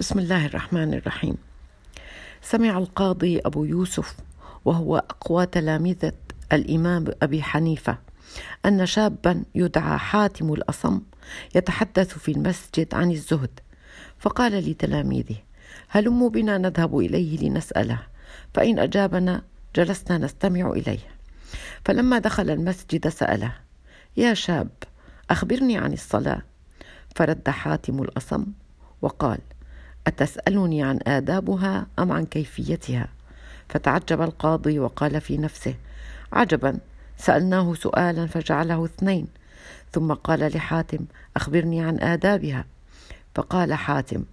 بسم الله الرحمن الرحيم. سمع القاضي أبو يوسف وهو أقوى تلامذة الإمام أبي حنيفة أن شابا يدعى حاتم الأصم يتحدث في المسجد عن الزهد فقال لتلاميذه هلموا بنا نذهب إليه لنسأله؟ فإن أجابنا جلسنا نستمع إليه. فلما دخل المسجد سأله يا شاب أخبرني عن الصلاة؟ فرد حاتم الأصم وقال أتسألني عن آدابها أم عن كيفيتها؟ فتعجب القاضي وقال في نفسه عجبا سألناه سؤالا فجعله اثنين. ثم قال لحاتم أخبرني عن آدابها. فقال حاتم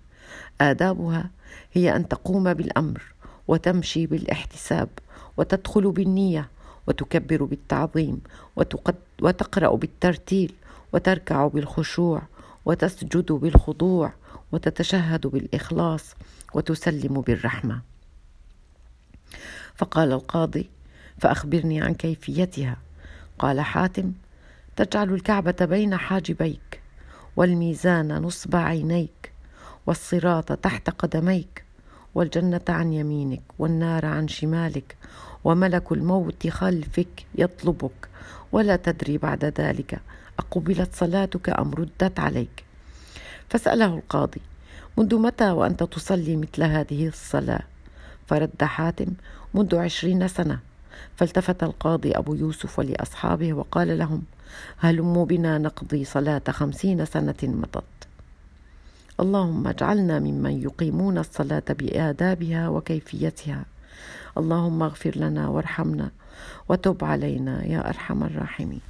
آدابها هي أن تقوم بالأمر وتمشي بالاحتساب وتدخل بالنية وتكبر بالتعظيم وتقرأ بالترتيل وتركع بالخشوع وتسجد بالخضوع وتتشهد بالإخلاص وتسلم بالرحمة. فقال القاضي فأخبرني عن كيفيتها. قال حاتم تجعل الكعبة بين حاجبيك والميزان نصب عينيك والصراط تحت قدميك والجنة عن يمينك والنار عن شمالك وملك الموت خلفك يطلبك ولا تدري بعد ذلك أقبلت صلاتك أم ردت عليك؟ فسأله القاضي منذ متى وأنت تصلي مثل هذه الصلاة؟ فرد حاتم منذ عشرين سنة. فالتفت القاضي أبو يوسف لأصحابه وقال لهم هلموا بنا نقضي صلاة خمسين سنة مضت. اللهم اجعلنا ممن يقيمون الصلاة بآدابها وكيفيتها. اللهم اغفر لنا وارحمنا وتب علينا يا أرحم الراحمين.